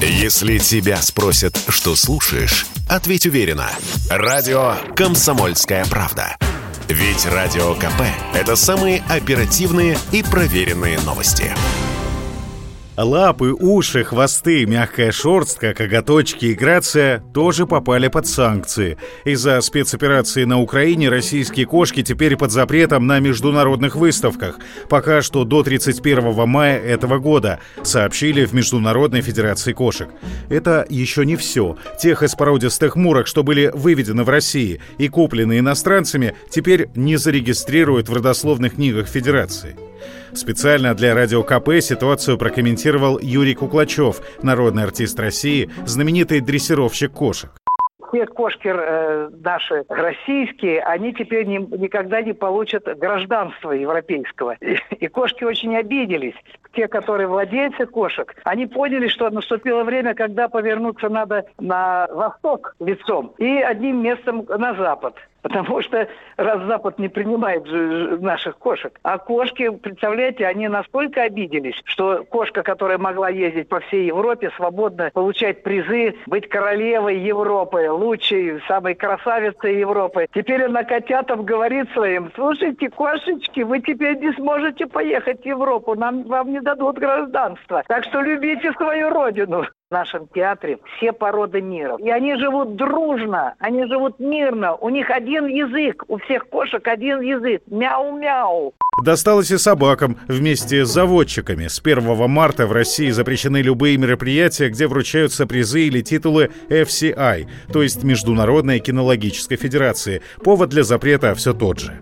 Если тебя спросят, что слушаешь, ответь уверенно. Радио «Комсомольская правда». Ведь Радио КП – это самые оперативные и проверенные новости. Лапы, уши, хвосты, мягкая шерстка, коготочки и грация тоже попали под санкции. Из-за спецоперации на Украине российские кошки теперь под запретом на международных выставках. Пока что до 31 мая этого года, сообщили в Международной Федерации кошек. Это еще не все. Тех из породистых мурок, что были выведены в России и куплены иностранцами, теперь не зарегистрируют в родословных книгах Федерации. Специально для Радио КП ситуацию прокомментировал Юрий Куклачев, народный артист России, знаменитый дрессировщик кошек те кошки э, наши российские, они теперь не, никогда не получат гражданство европейского. И, и кошки очень обиделись. Те, которые владельцы кошек, они поняли, что наступило время, когда повернуться надо на восток лицом и одним местом на запад. Потому что раз Запад не принимает наших кошек. А кошки, представляете, они настолько обиделись, что кошка, которая могла ездить по всей Европе, свободно получать призы, быть королевой Европы, лучшей, самой красавицей Европы. Теперь она котятам говорит своим, слушайте, кошечки, вы теперь не сможете поехать в Европу, нам, вам не дадут гражданство. Так что любите свою родину в нашем театре все породы мира. И они живут дружно, они живут мирно. У них один язык, у всех кошек один язык. Мяу-мяу. Досталось и собакам вместе с заводчиками. С 1 марта в России запрещены любые мероприятия, где вручаются призы или титулы FCI, то есть Международной кинологической федерации. Повод для запрета все тот же.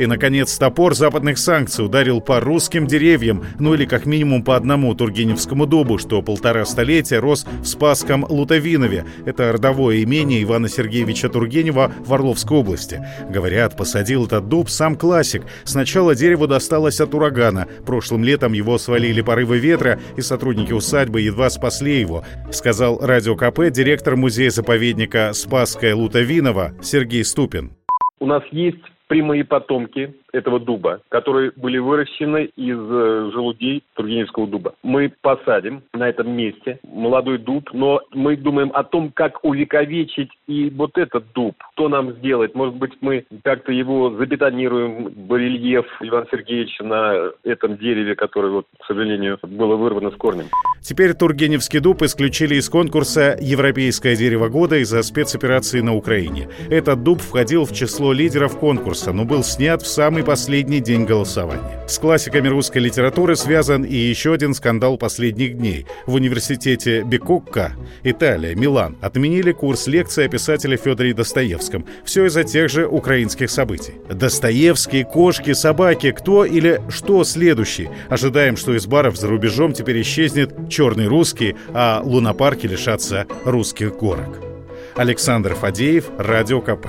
И, наконец, топор западных санкций ударил по русским деревьям, ну или как минимум по одному Тургеневскому дубу, что полтора столетия рос в Спасском Лутовинове. Это родовое имение Ивана Сергеевича Тургенева в Орловской области. Говорят, посадил этот дуб сам классик. Сначала дерево досталось от урагана. Прошлым летом его свалили порывы ветра, и сотрудники усадьбы едва спасли его, сказал Радио КП директор музея-заповедника Спасская Лутовинова Сергей Ступин. У нас есть прямые потомки этого дуба, которые были выращены из э, желудей Тургеневского дуба. Мы посадим на этом месте молодой дуб, но мы думаем о том, как увековечить и вот этот дуб. Что нам сделать? Может быть, мы как-то его забетонируем, барельеф Ивана Сергеевича на этом дереве, которое, вот, к сожалению, было вырвано с корнем. Теперь Тургеневский дуб исключили из конкурса «Европейское дерево года» из-за спецоперации на Украине. Этот дуб входил в число лидеров конкурса, но был снят в самый последний день голосования. С классиками русской литературы связан и еще один скандал последних дней. В университете Бекокка, Италия, Милан, отменили курс лекции о писателе Федоре Достоевском. Все из-за тех же украинских событий. Достоевские, кошки, собаки, кто или что следующий? Ожидаем, что из баров за рубежом теперь исчезнет черный русский, а лунопарки лишатся русских горок. Александр Фадеев, Радио КП.